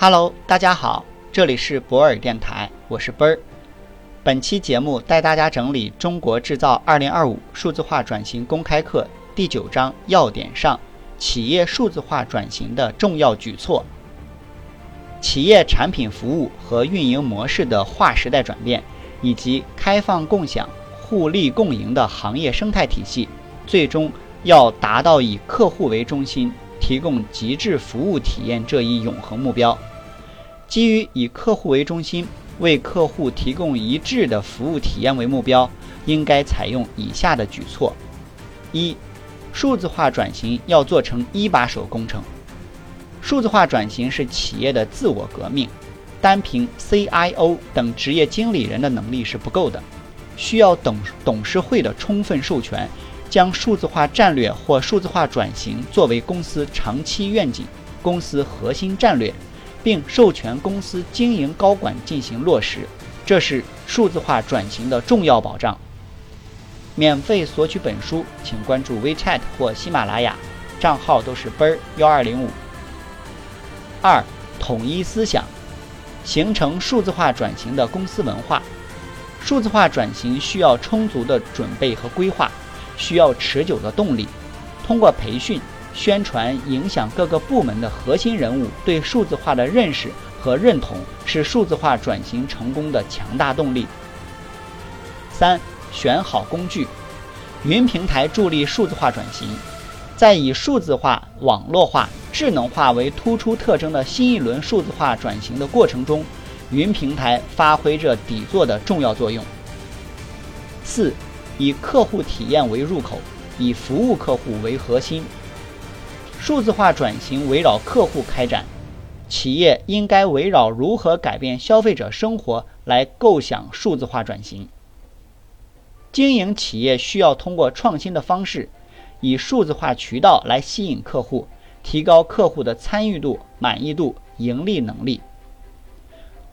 Hello，大家好，这里是博尔电台，我是奔儿。本期节目带大家整理《中国制造2025数字化转型公开课》第九章要点上企业数字化转型的重要举措。企业产品服务和运营模式的划时代转变，以及开放共享、互利共赢的行业生态体系，最终要达到以客户为中心。提供极致服务体验这一永恒目标，基于以客户为中心、为客户提供一致的服务体验为目标，应该采用以下的举措：一、数字化转型要做成一把手工程。数字化转型是企业的自我革命，单凭 CIO 等职业经理人的能力是不够的，需要董董事会的充分授权。将数字化战略或数字化转型作为公司长期愿景、公司核心战略，并授权公司经营高管进行落实，这是数字化转型的重要保障。免费索取本书，请关注 WeChat 或喜马拉雅，账号都是奔儿幺二零五。二、统一思想，形成数字化转型的公司文化。数字化转型需要充足的准备和规划。需要持久的动力，通过培训、宣传，影响各个部门的核心人物对数字化的认识和认同，是数字化转型成功的强大动力。三、选好工具，云平台助力数字化转型，在以数字化、网络化、智能化为突出特征的新一轮数字化转型的过程中，云平台发挥着底座的重要作用。四。以客户体验为入口，以服务客户为核心。数字化转型围绕客户开展，企业应该围绕如何改变消费者生活来构想数字化转型。经营企业需要通过创新的方式，以数字化渠道来吸引客户，提高客户的参与度、满意度、盈利能力。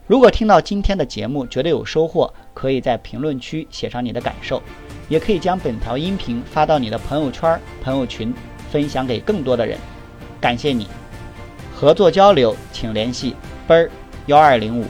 如果听到今天的节目觉得有收获，可以在评论区写上你的感受。也可以将本条音频发到你的朋友圈、朋友群，分享给更多的人。感谢你，合作交流请联系奔儿幺二零五。